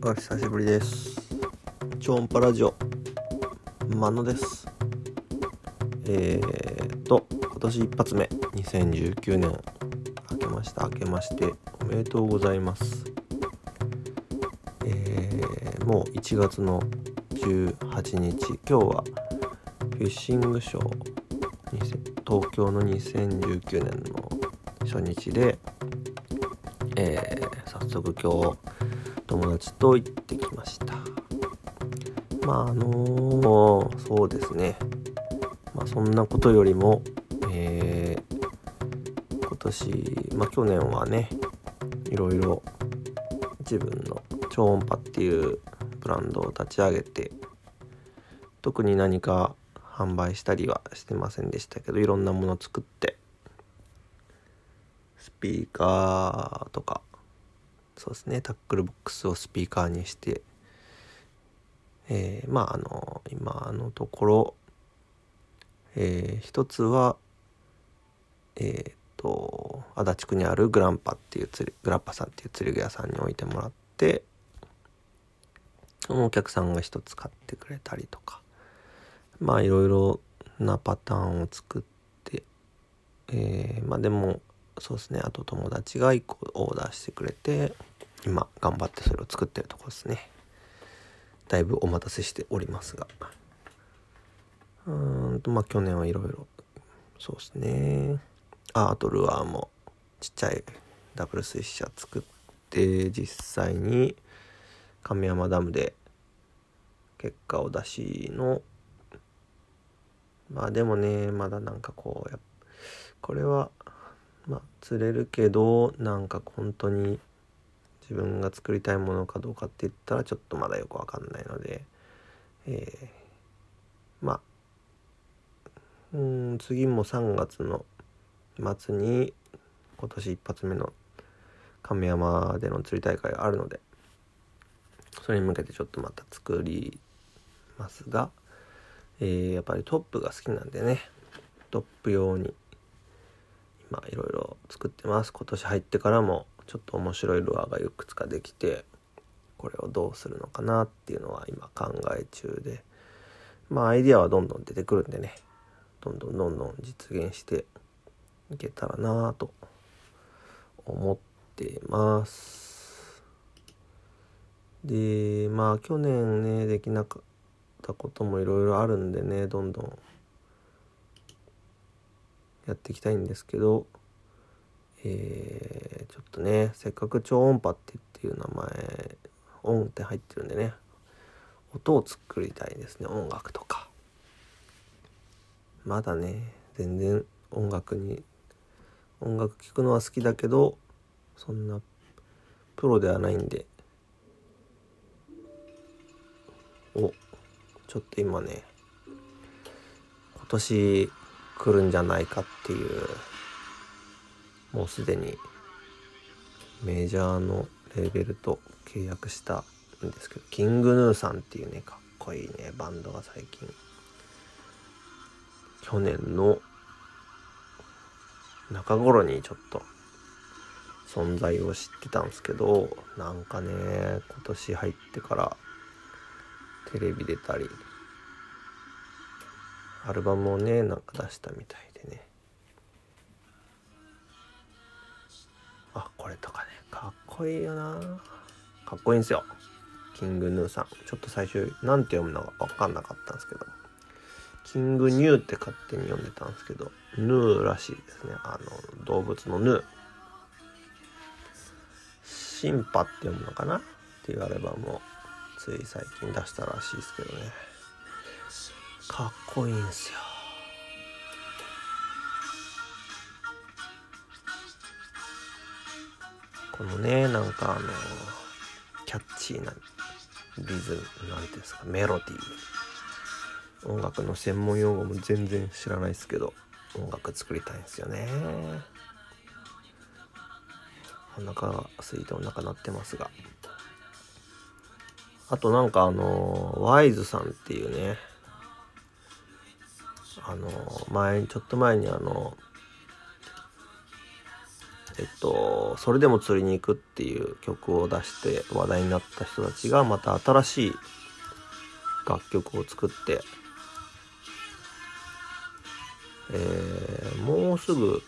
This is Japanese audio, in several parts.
お久しぶりです。超音波ラジオ。マノです。えーと今年一発目。2019年。明けました明けましておめでとうございます。えー、もう1月の18日。今日はフィッシングショー。東京の2019年の初日で、えー、早速今日友達と行ってきました。まああのー、そうですね。まあそんなことよりも、えー、今年まあ去年はねいろいろ自分の超音波っていうブランドを立ち上げて特に何か販売したりはしてませんでしたけどいろんなもの作ってスピーカーとかそうですね。タックルボックスをスピーカーにして、えー、まああの今のところ、えー、一つはえっ、と足立区にあるグランパっていう釣りグラッパさんっていう釣り具屋さんに置いてもらってそのお客さんが一つ買ってくれたりとかまあいろいろなパターンを作ってえー、まあでもそうですね。あと友達が1個オーダーしてくれて今頑張ってそれを作ってるとこですね。だいぶお待たせしておりますが。うんとまあ去年はいろいろ。そうですね。ああとルアーもちっちゃいダブルスイッシャー作って実際に亀山ダムで結果を出しの。まあでもねまだなんかこうやこれはまあ釣れるけどなんか本当に自分が作りたいものかどうかって言ったらちょっとまだよくわかんないので、えー、まあうん次も3月の末に今年一発目の亀山での釣り大会があるのでそれに向けてちょっとまた作りますが、えー、やっぱりトップが好きなんでねトップ用に今いろいろ作ってます。今年入ってからもちょっと面白いルアーがいくつかできてこれをどうするのかなっていうのは今考え中で。まあアイディアはどんどん出てくるんでね。どんどんどんどん実現していけたらなと思っています。でまあ去年ねできなかったこともいろいろあるんでねどんどんやっていきたいんですけどえー、ちょっとねせっかく超音波ってっていう名前音って入ってるんでね音を作りたいですね音楽とか。まだね全然音楽に音楽聴くのは好きだけどそんなプロではないんで。おちょっと今ね今年来るんじゃないかっていうもうすでにメジャーのレーベルと契約したんですけどキングヌーさんっていうねかっこいいねバンドが最近。去年の中頃にちょっと存在を知ってたんですけどなんかね今年入ってからテレビ出たりアルバムをねなんか出したみたいでね。あこれとかね。かっこいいよな。かっこいいんですよ。キングヌーさん。ちょっと最初何て読むのか分かんなかったんですけど。キングニューって勝手に読んでたんですけど。ヌーらしいですね。あの動物のヌー。シンパって読むのかなっていうアルバムをつい最近出したらしいですけどね。かっこいいんすよ。このねなんかあのキャッチーなリズムなんていうんですかメロディー。音楽の専門用語も全然知らないですけど音楽作りたいんですよね。お腹が空いてお腹鳴ってますが。あとなんかあのワイズさんっていうねあの前ちょっと前にあのえっと、それでも釣りに行くっていう曲を出して話題になった人たちがまた新しい楽曲を作って、えー、もうすぐ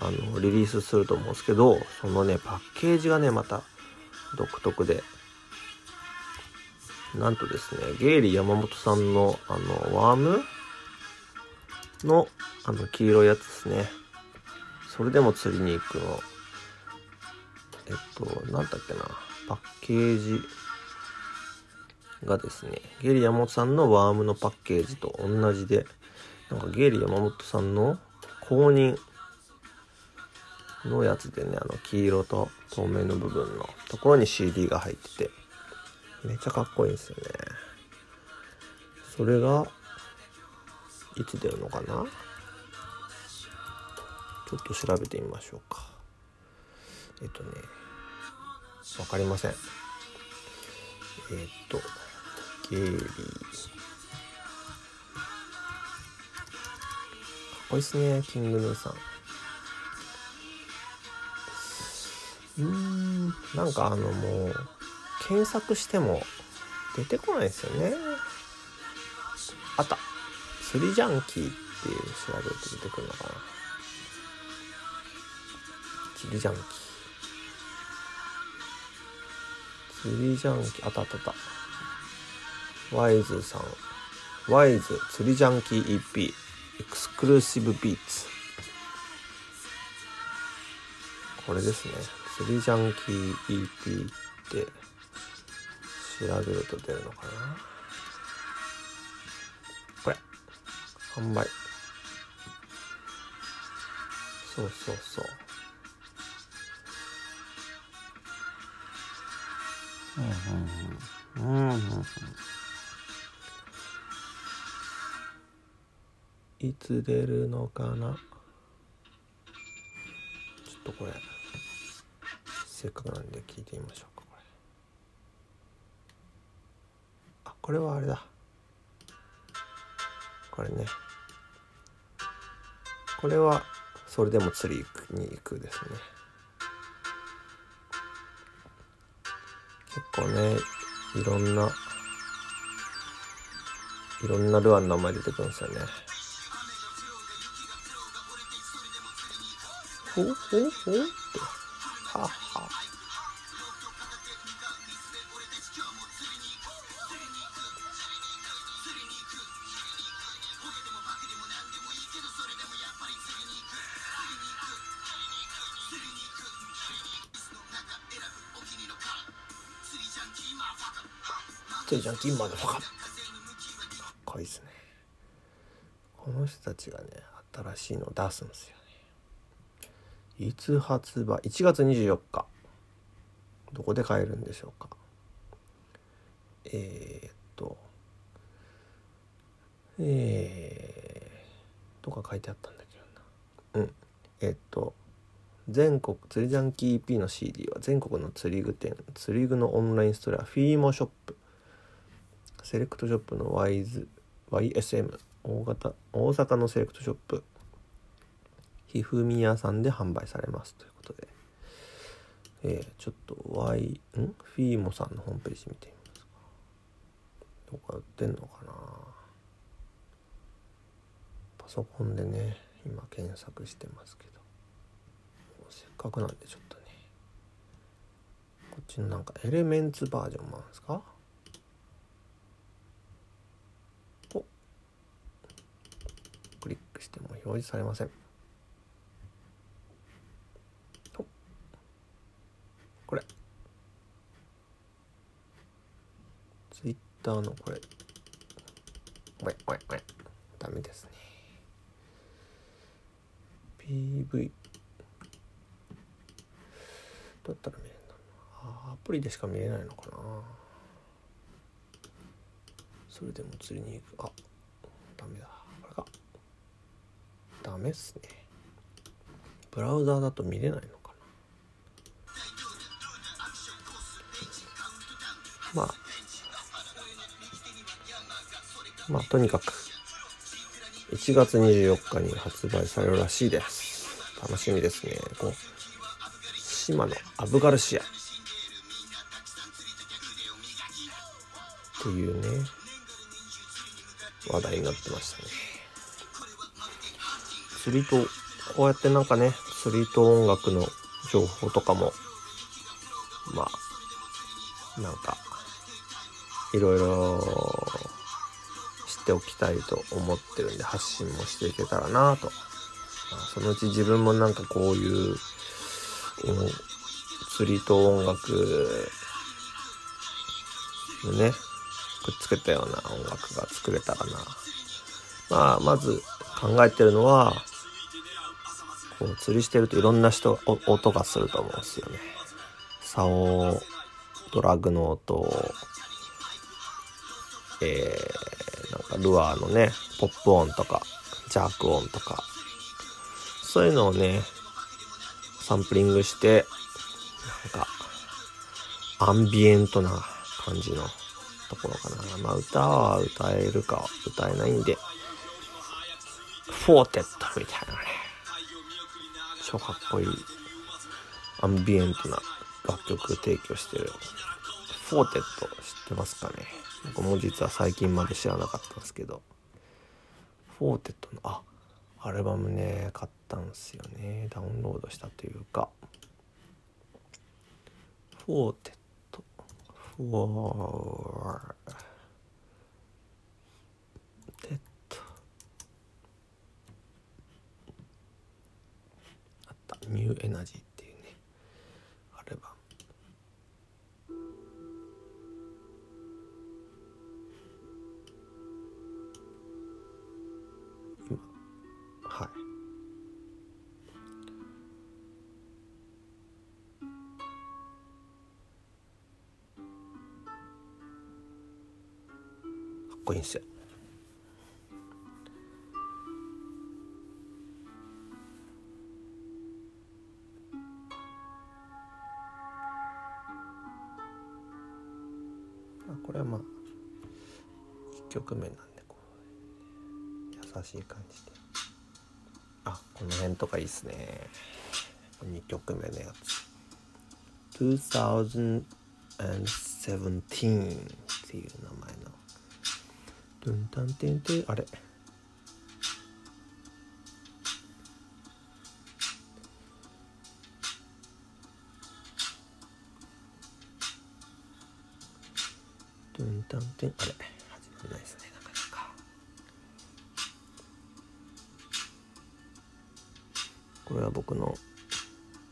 あのリリースすると思うんですけどそのねパッケージがねまた独特で。なんとですねゲイリー山本さんのあのワームのあの黄色いやつですね。それでも釣りに行くの。えっと何だっけな。パッケージがですねゲリー山本さんのワームのパッケージと同じでなんかゲリー山本さんの公認のやつでねあの黄色と透明の部分のところに CD が入っててめっちゃかっこいいんですよね。それがいつ出るのかな？ちょっと調べてみましょうか。えっとねわかりません。えっとゲイリー。かっこいいっすねキングヌーさん。うんなんかあのもう検索しても出てこないですよね。あった。釣りジャンキーっていう調べると出てくるのかな。釣りジャンキー。釣りジャンキー。あったあったあった。ワイズさん。ワイズ釣りジャンキー EP エクスクルーシブビーツ。これですね。釣りジャンキー EP って調べると出るのかな。これ。販売。そうそうそう。うんうんうんうんいつ出るのかなちょっとこれせっかくなんで聞いてみましょうかこれあこれはあれだこれねこれはそれでも釣りに行くですね結構ねいろんないろんなルアーの名前出てくるんですよね。ほほほって。はは。ジャンキーマーファカかっこいいですねこの人たちがね新しいのを出すんですよねいつ発売 ?1 月24日。どこで買えるんでしょうか。えー、っと、えー、とか書いてあったんだけどな。うん。えー、っと、全国釣りジャンキー EP の CD は全国の釣り具店、釣り具のオンラインストア、フィーモショップ、セレクトショップのワイズ、YSM、大型、大阪のセレクトショップ、ひふみやさんで販売されますということで、えー、ちょっと Y ん？フィーモさんのホームページ見てみますか。どこか売ってんのかな。パソコンでね今検索してますけど。せっかくなんでちょっとね。こっちのなんかエレメンツバージョンもあるんですかおクリックしても表示されません。これ。ツイッターのこれ。おいおいおいダメですね。PV どうやったら見れるんだろうアプリでしか見れないのかな。それでも釣りに行く。あダメだ。メっすね。ブラウザーだと見れないのかな。まあ。まあとにかく。1月24日に発売されるらしいです。楽しみですね。こう島のアブガルシア。っていうね。話題になってましたね。釣りとこうやってなんかね釣りと音楽の情報とかもまあなんかいろいろ知っておきたいと思ってるんで発信もしていけたらなと、そのうち自分もなんかこういう釣りと音楽のねくっつけたような音楽が作れたらな。まあまず考えてるのはこう釣りしてるといろんな人音がすると思うんですよね。竿ドラグの音えー、なんかルアーのねポップ音とかジャーク音とかそういうのをねサンプリングしてなんかアンビエントな感じのところかな。まあ歌は歌えるか歌えないんでフォーテッドみたいなね。超かっこいい。アンビエントな楽曲提供してる。フォーテッド知ってますかね？僕も実は最近まで知らなかったんですけど。フォーテッドのあアルバムね買ったんすよね。ダウンロードしたというか。フォーテッドフォーテッドあエナジーっていうねアルバムはい。かっこいいんですよ。これはまあ1曲目なんでこう優しい感じで。あこの辺とかいいっすね。2曲目のやつ。2017っていう名前の。ドゥンタンテンテあれ？トゥンタンテンあれ始まらないですね。なかなか。これは僕の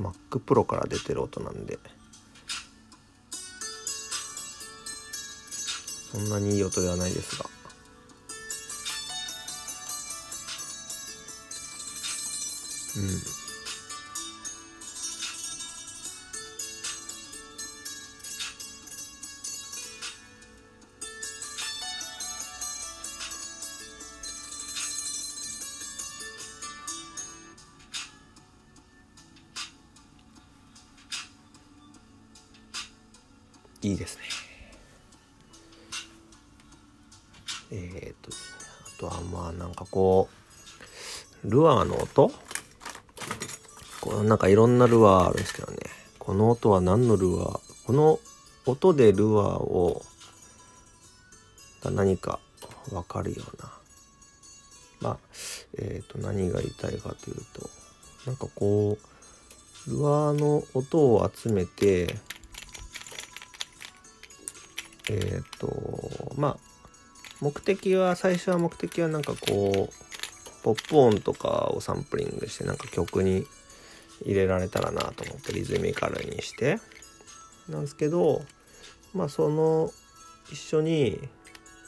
Mac Pro から出てる音なんで。そんなにいい音ではないですが。うん。いいですね。えー、っとあとはまあなんかこうルアーの音？こうなんかいろんなルアーあるんですけどね。この音は何のルアー？この音でルアーを何か分かるような。まあえっ、と何が言いたいかというとなんかこうルアーの音を集めてえっ、ー、とまあ目的は最初は目的はなんかこうポップ音とかをサンプリングしてなんか曲に入れられたらなと思ってリズミカルにして。なんですけどまあその一緒に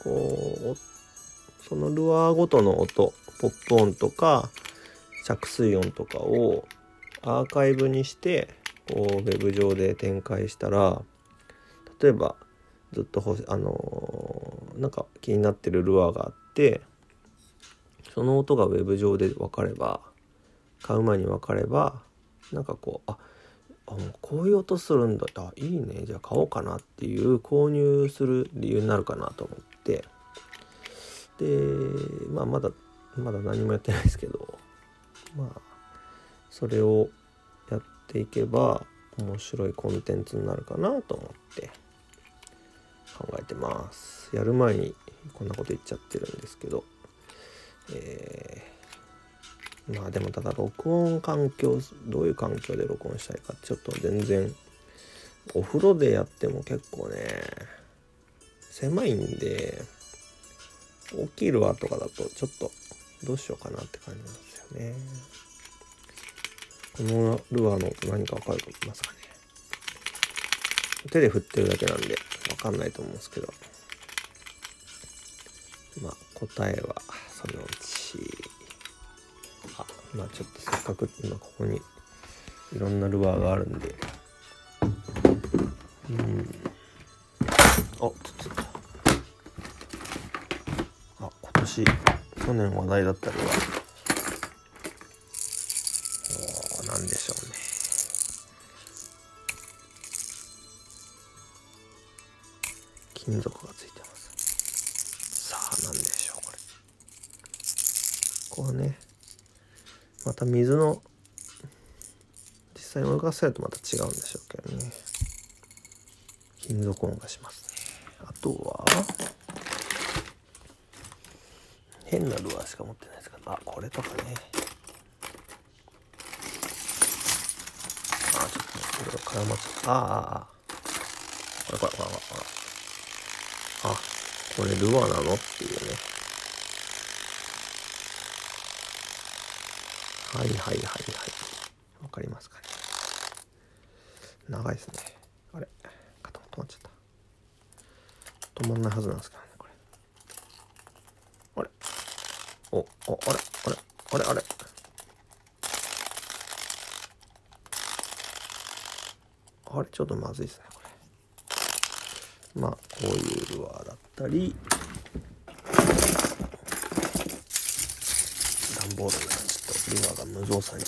こうそのルアーごとの音ポップ音とか着水音とかをアーカイブにしてこうウェブ上で展開したら例えばずっとあのー、なんか気になってるルアーがあってその音がウェブ上で分かれば買う前に分かればなんかこうああこういう音するんだ。あいいね。じゃあ買おうかなっていう購入する理由になるかなと思って。でまあまだまだ何もやってないですけどまあそれをやっていけば面白いコンテンツになるかなと思って。考えてます。やる前にこんなこと言っちゃってるんですけど。えー、まあでもただ録音環境どういう環境で録音したいかちょっと全然お風呂でやっても結構ね狭いんで起きるわとかだとちょっとどうしようかなって感じなんですよね。このルアーの何かわかるますかね。手で振ってるだけなんで。わかんないと思うんですけど。まあ答えはそのうち。あまあちょっとせっかく今ここにいろんなルアーがあるんで。うん。あちょっと。あ今年去年話題だったルアー。た水の実際に泳がせるとまた違うんでしょうけどね。金属音がしますね。あとは変なルアーしか持ってないですか。あこれとかね。あちょっといろいろ絡まっちゃったああああこれこれこれこれ。あこれルアーなの？っていうね。はいはいはいはい。わかりますかね。長いですね。あれ肩も止まっちゃった。止まんないはずなんですけどねこれ。あれ。おおあれあれあれあれ。あれちょっとまずいですねこれ。まあこういうルアーだったり。段ボールならちょっとルアーが無造作に。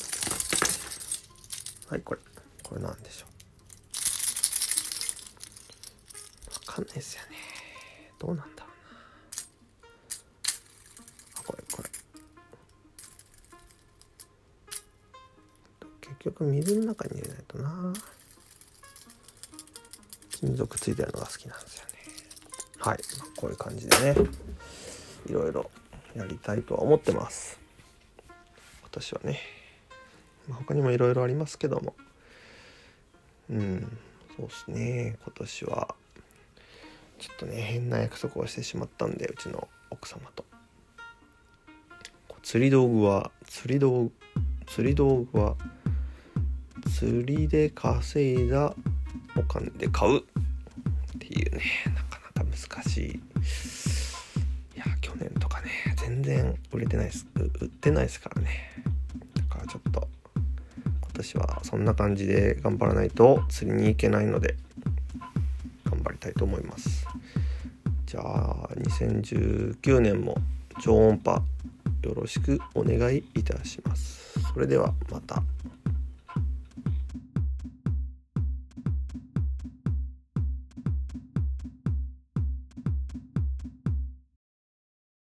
はいこれ。これなんでしょう。わかんないですよね。どうなんだろうな。あこれこれ。結局水の中に入れないとな。金属ついてるのが好きなんですよね。はい、まあ、こういう感じでねいろいろやりたいとは思ってます。私はね、まあ、他にもいろいろありますけども。うんそうですね。今年はちょっとね変な約束をしてしまったんでうちの奥様と。釣り道具は釣り道具釣り道具は釣りで稼いだお金で買う。っていうねなかなか難しい。いや去年とかね全然売れてないです。売ってないですからね。私はそんな感じで頑張らないと釣りに行けないので頑張りたいと思いますじゃあ2019年も超音波よろしくお願いいたしますそれではまた。